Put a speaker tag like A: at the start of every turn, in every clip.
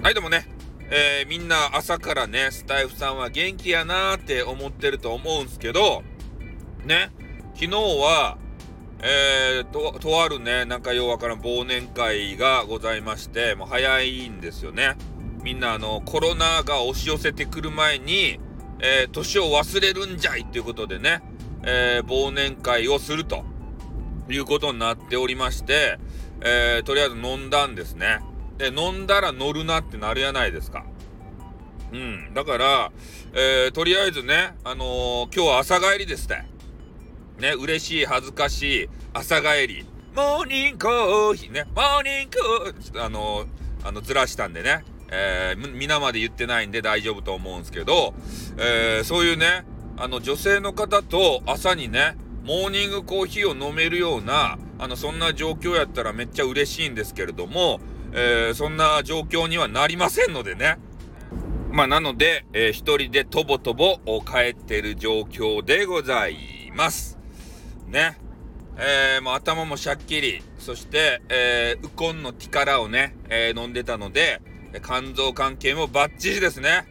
A: はい、でもね、えー、みんな朝からね、スタイフさんは元気やなーって思ってると思うんすけど、ね、昨日は、えー、と、とあるね、なんかようわからん忘年会がございまして、もう早いんですよね。みんなあの、コロナが押し寄せてくる前に、えー、年を忘れるんじゃいっていうことでね、えー、忘年会をするということになっておりまして、えー、とりあえず飲んだんですね。で、飲んだら乗るなってなるやないですか。うん。だから、えー、とりあえずね、あのー、今日は朝帰りですって。ね、嬉しい、恥ずかしい、朝帰り。モーニングコーヒーね、モーニングコーヒー、あのー、あの、ずらしたんでね、えー、皆まで言ってないんで大丈夫と思うんですけど、えー、そういうね、あの、女性の方と朝にね、モーニングコーヒーを飲めるような、あの、そんな状況やったらめっちゃ嬉しいんですけれども、えー、そんな状況にはなりませんのでね。まあ、なので、えー、一人でとぼとぼ帰ってる状況でございます。ね。えー、もう頭もしゃっきり、そして、えー、ウコンの力をね、えー、飲んでたので、肝臓関係もバッチリですね。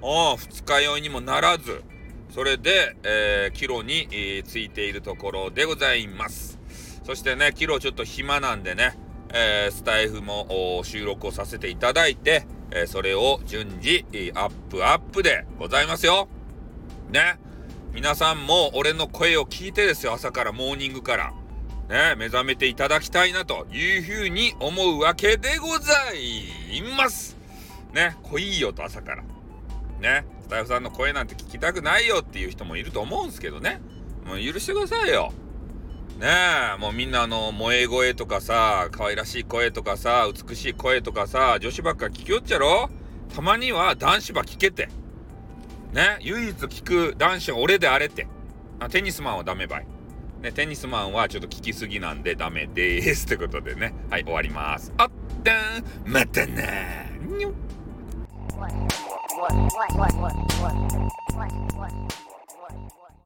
A: お二日酔いにもならず、それで、えー、キロに、えー、ついているところでございます。そしてね、キロちょっと暇なんでね、えー、スタイフも収録をさせていただいて、えー、それを順次アップアップでございますよ。ね。皆さんも俺の声を聞いてですよ、朝からモーニングから。ね、目覚めていただきたいなというふうに思うわけでございます。ね、来いよと朝から。ね、スタイフさんの声なんて聞きたくないよっていう人もいると思うんですけどね。もう許してくださいよ。ねえ、もうみんなあの、萌え声とかさ、可愛らしい声とかさ、美しい声とかさ、女子ばっか聞きよっちゃろ？たまには男子ば聞けて。ね、唯一聞く男子は俺であれって。あテニスマンはダメばい。ね、テニスマンはちょっと聞きすぎなんでダメです。ってことでね、はい、終わります。あったん、またなにょ。っ